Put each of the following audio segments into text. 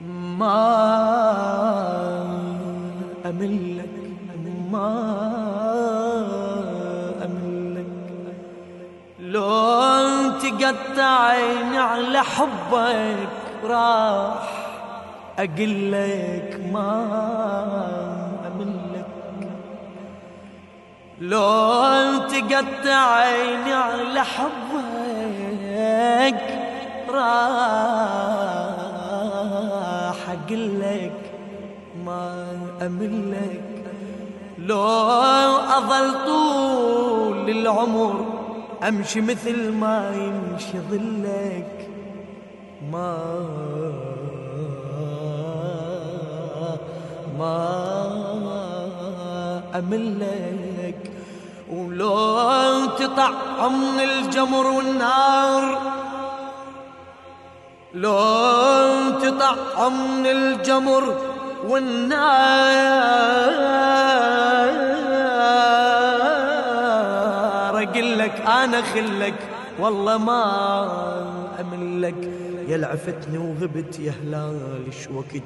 ما أملك ما أملك. لو تقطع عيني على حبك راح أقول لك ما أملك. لو تقطع عيني على حبك راح أقول لك ما أملك لو أظل طول العمر أمشي مثل ما يمشي ظلك ما ما أملك ولو تطعم الجمر والنار لو تطعم الجمر والنار. أقول لك أنا خلك والله ما املك يا لعفتني وغبت يا هلال وقت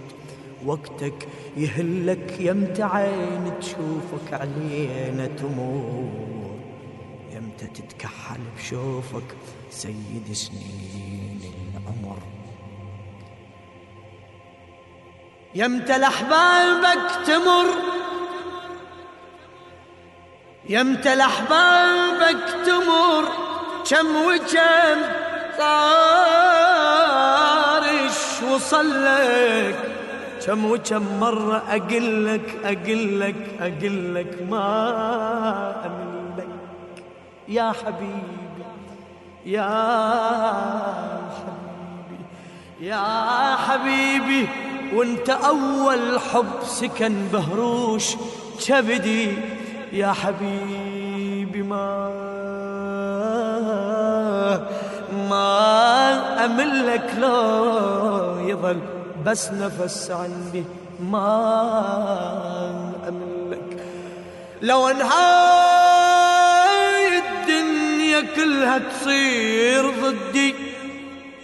وقتك يهلك؟ يمتى عين تشوفك علينا تمور يمتى تتكحل بشوفك سيد سنين العمر. يمتى لأحبابك تمر. يمتى لأحبابك تمر. كم وكم طارش وصلك كم وكم مرة أقلك أقلك أقلك ما أملك يا حبيبي يا حبيبي يا حبيبي وانت أول حب سكن بهروش كبدي. يا حبيبي ما ما أملك لو يظل بس نفس عندي ما أملك. لو انهاي الدنيا كلها تصير ضدي.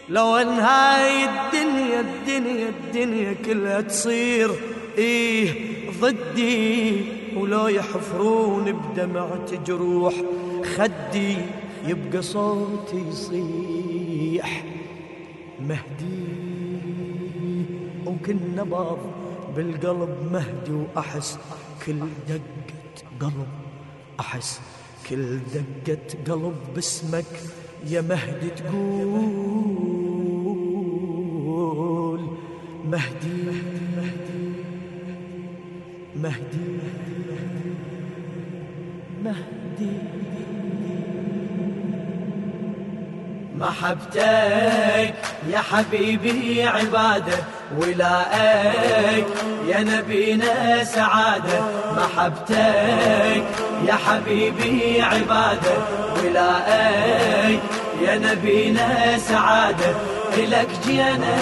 لو انهاي الدنيا الدنيا الدنيا كلها تصير إيه ضدي. ولو يحفرون بدمعة جروح خدي يبقى صوتي يصيح. مهدي وكل نبض بالقلب مهدي وأحس. كل دقة قلب أحس. كل دقة قلب باسمك يا مهدي تقول مهدي مهدي مهدي محبتك يا حبيبي عبادة ولاءك يا نبينا سعادة محبتك يا حبيبي عبادة. ولاءك يا نبينا سعادة إلك جينا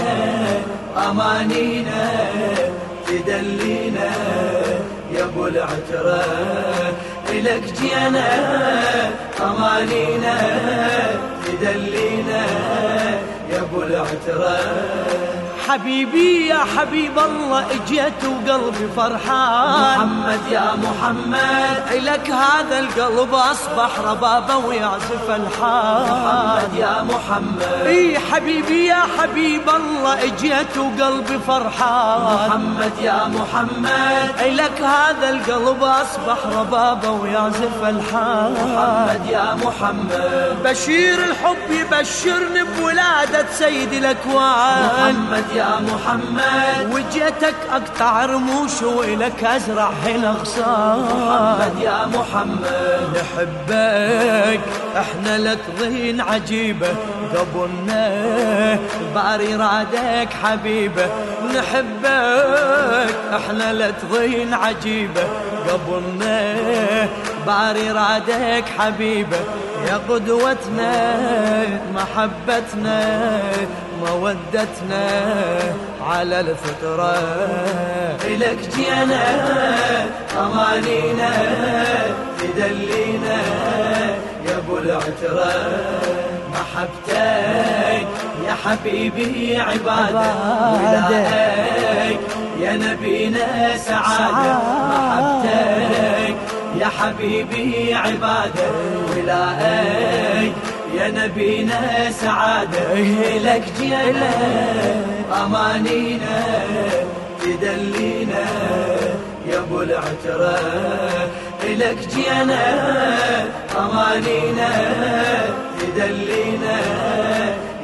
أمانينا تدلينا. يا أبو العترة إلك جينا أمانينا تدلينا. يا أبو العترة. حبيبي يا حبيب الله اجيت وقلبي فرحان. محمد يا محمد. إلك هذا القلب أصبح ربابة ويعزف الحان. محمد يا محمد. أي حبيبي يا حبيب الله اجيت وقلبي فرحان. محمد يا محمد. إلك هذا القلب أصبح ربابة ويعزف الحان. محمد يا محمد. بشير الحب يبشرني بولادة سيد الأكوان. محمد يا محمد. وجيتك أقطع رموش وإلك أزرع هنا غصان يا محمد. نحبك إحنا لك ضين عجيبة. قبلنا باري رادك حبيبة. نحبك إحنا لك ضين عجيبة. قبلنا باري رادك حبيبة. يا قدوتنا محبتنا مودتنا على الفطرة. إلك جينا أمانينا تدلينا يا أبو العترة. محبتك يا حبيبي عبادة ولاك يا نبينا سعادة. محبتك يا حبيبي عبادة ولاك يا نبينا سعادة لك جينا. أمانينا تدلينا يا أبو العترة لك جينا. أمانينا تدلينا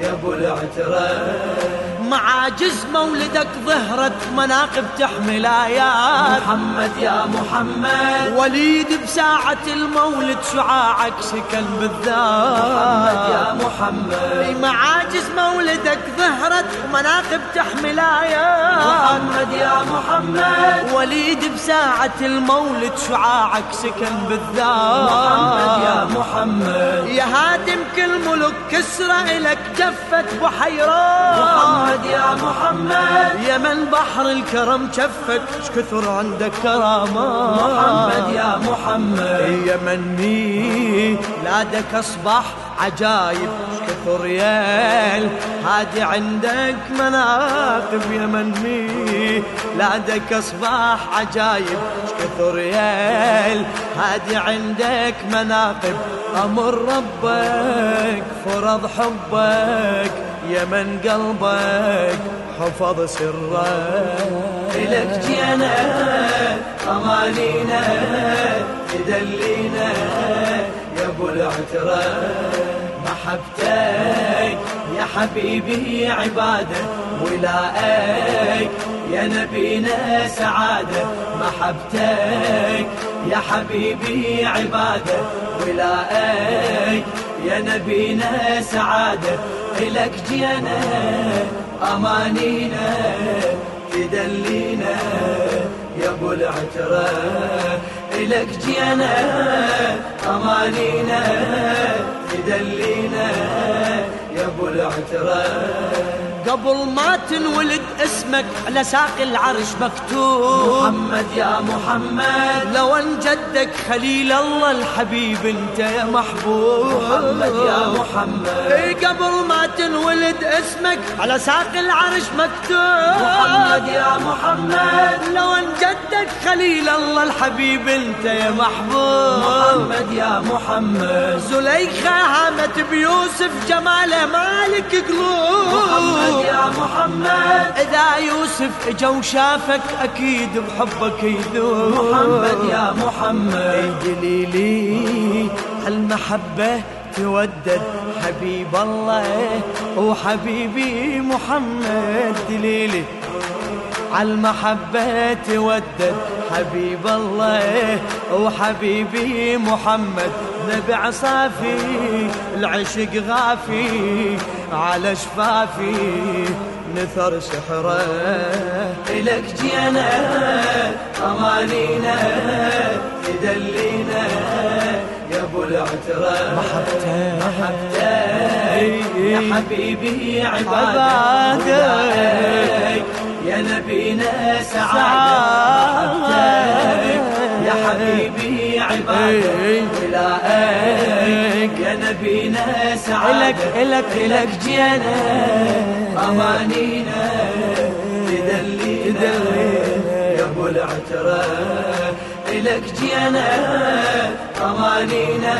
يا أبو العترة. معاجز مولدك ظهرت مناقب تحمل آيات. محمد يا محمد. وليد بساعة المولد شعاعك سكن بالذات. محمد يا محمد. معاجز مولدك ظهرت مناقب تحمل آيات. محمد يا محمد. وليد بساعة المولد شعاعك سكن بالذات. محمد يا محمد. يا هادم كل ملوك كسرى إلك جفت بحيرات محمد يا محمد. يا من بحر الكرم شفك كثر عندك كرامات محمد يا محمد. يا من ميلادك أصبح عجايب كثر يال هادي عندك مناقب يا من ميلادك اصبح عجايب كثر يال هادي عندك مناقب. أمر ربك فرض حبك يا من قلبك حفظ سرك. إلك جينا أمانينا تدلينا. يا ابو العترة محبتك يا حبيبي عبادة ولاءك يا نبينا سعادة. محبتك يا حبيبي عبادة ولاءك يا نبينا سعادة. إلك جينا أمانينا تدلينا. يا أبو العترة إلك جينا أمانينا تدلينا يا أبو العترة. قبل ما تنولد اسمك على ساق العرش مكتوب. محمد يا محمد. لو أن جدك خليل الله الحبيب أنت يا محبوب. محمد يا محمد. اي قبل ما تنولد اسمك على ساق العرش مكتوب. محمد يا محمد. لو أن جدك خليل الله الحبيب أنت يا محبوب. محمد يا محمد. زليخة هامت بيوسف جماله مالك قلوب. محمد يا محمد. إذا يوسف اجا وشافك أكيد بحبك يذوب محمد يا محمد. دليلي المحبة تودد حبيب الله وحبيبي محمد. دليلي عالمحبة تودد حبيب الله وحبيبي محمد. نبي عصافي العشق غافي على شفافي نثر سحره إلك جينا أمانينا تدلينا يا أبو العترة. محبتك محبتك يا حبيبي. ولاءك يا نبينا سعادة. محبتك يا حبيبي عبادة ولاءك يا نبينا سعادة إلك إلك إلك جينا. أمانينا. تدلينا يا أبو العترة. إلك جينا. أمانينا.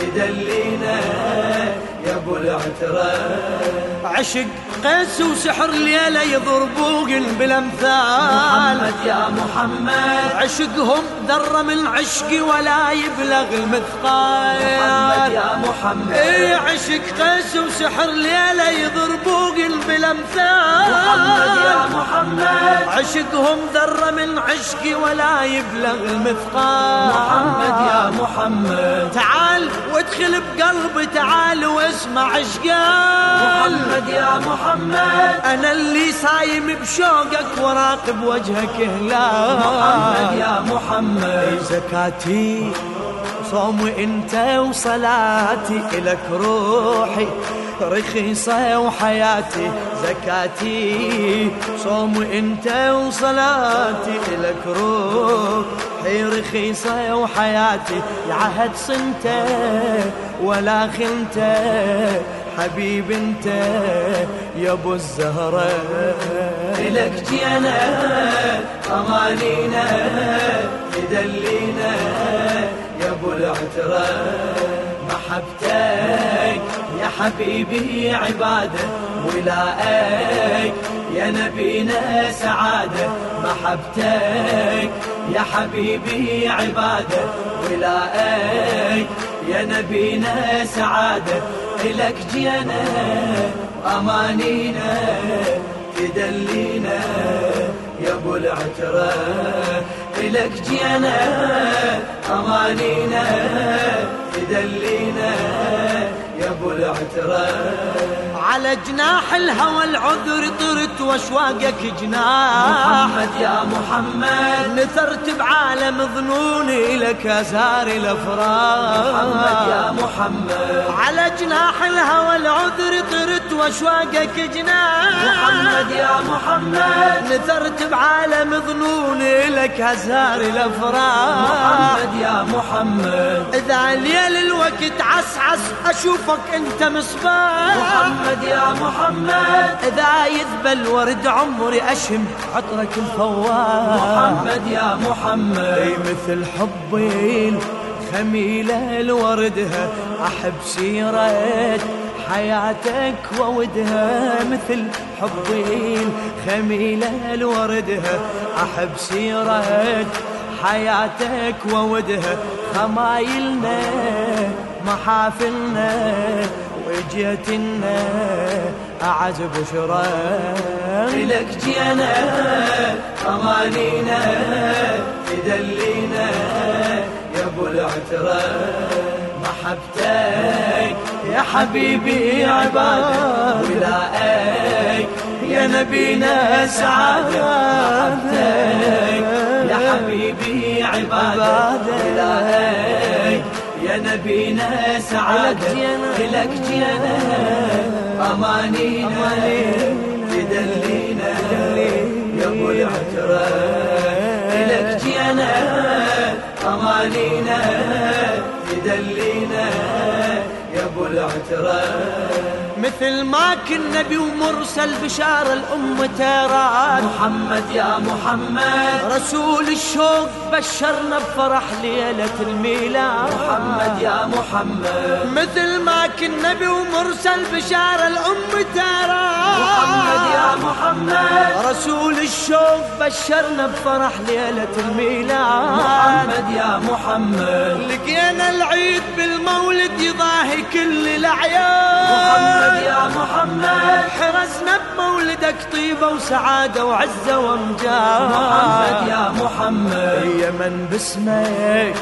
تدلينا يا ابو العترة عشق قيس وسحر ليلة يضربوك بالأمثال. محمد يا محمد. عشقهم ذرة من عشقي ولا يبلغ محمد المثقال يا محمد. اي عشق قيس وسحر ليلة يضربوك بالأمثال. محمد يا محمد. عشقهم ذرة من عشقي ولا يبلغ المثقال. محمد يا محمد. تعال وادخل بقلبي تعال واسمع عشقال محمد يا محمد. أنا اللي صايم بشوقك وراقب وجهك هلال. محمد يا محمد. زكاتي صوم أنت وصلاتي الك روحي. رخيصة وحياتي. زكاتي صوم انت وصلاتي. الك روحي رخيصة وحياتي. العهد صنته ولا خنته حبيب انت يا أبو الزهرة. إلك جينا أمانينا تدلينا يا أبو العترة. محبتك يا حبيبي عبادة ولائك يا نبينا سعادة. محبتك يا حبيبي عبادة ولائك يا نبينا سعادة. إلك جينا أمانينا تدلينا يا أبو العترة. إلك جينا أمانينا تدلينا يا أبو العترة على جناح الهوى العذر طرت وأشواقك جناح. محمد يا محمد. نثرت بعالم ظنوني لك ازار الأفراح. محمد يا محمد. على جناح الهوى العذر طرت واشواقك جناح محمد يا محمد. نثرت بعالم ظنوني لك ازار الأفراح. محمد يا محمد. إذا الليل الوقت عسعس أشوفك أنت مصباح محمد يا محمد. إذا يذبل ورد عمري أشم عطرك الفواح محمد يا محمد. أي مثل حبي الخميلة لوردها أحب سيرة حياتك وودها مثل حبي الخميلة لوردها أحب سيرة حياتك وودها. خمايلنا محافلنا وجيتنا أعز بشرى. إلك جينا أمانينا تدلينا يا ابو العترة محبتك يا حبيبي عبادة ولائك يا نبينا سعادة محبتك يا حبيبي عبادة ولائك يا نبينا سعادة إلك جينا أمانينا تدلينا يا أبو العترة. إلك جينا أمانينا تدلينا يا ابو العترة مثل ما كنا نبي ومرسل بشار الأمة تراك محمد يا محمد. رسول الشوق بشرنا بفرح ليلة الميلاد. محمد يا محمد. مثل ما كنا نبي ومرسل بشار الأمة تراك محمد يا محمد. رسول الشوق بشرنا بفرح ليلة الميلاد. محمد يا محمد. لقينا العيد بالمولد يضاهي كل الأعياد. محمد يا محمد. حرزنا بمولدك طيبة وسعادة وعزة وأمجاد. محمد يا محمد. يا من باسمك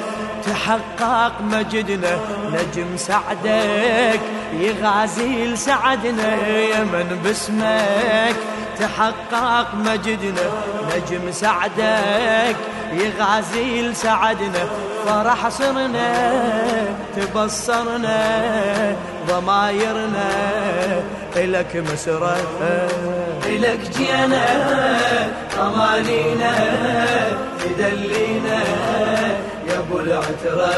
تحقق مجدنا. نجم سعدك يغازي لسعدنا. يا من باسمك تحقق مجدنا نجم سعدك يغازي لسعدنا فرح صرنا تبصرنا ضمايرنا إلك مسرة إلك جينا أمانينا تدلينا يا أبو العترة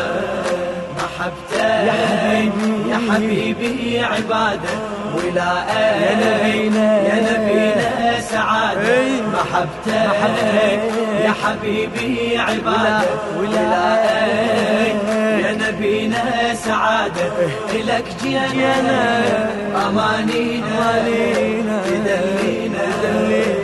محبتك يا حبيبي يا حبيبي عبادة ولائك يا نبينا يا نبينا سعادة. محبتك يا حبيبي عبادة. ولا- ولائك يا نبينا سعادة. إلك جينا أمانينا أمانينا. تدلينا.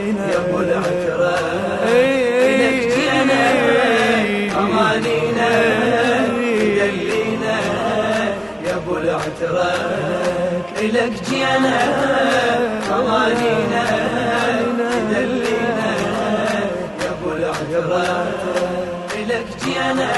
إلك جينا أمانينا تدلينا يا إلك جينا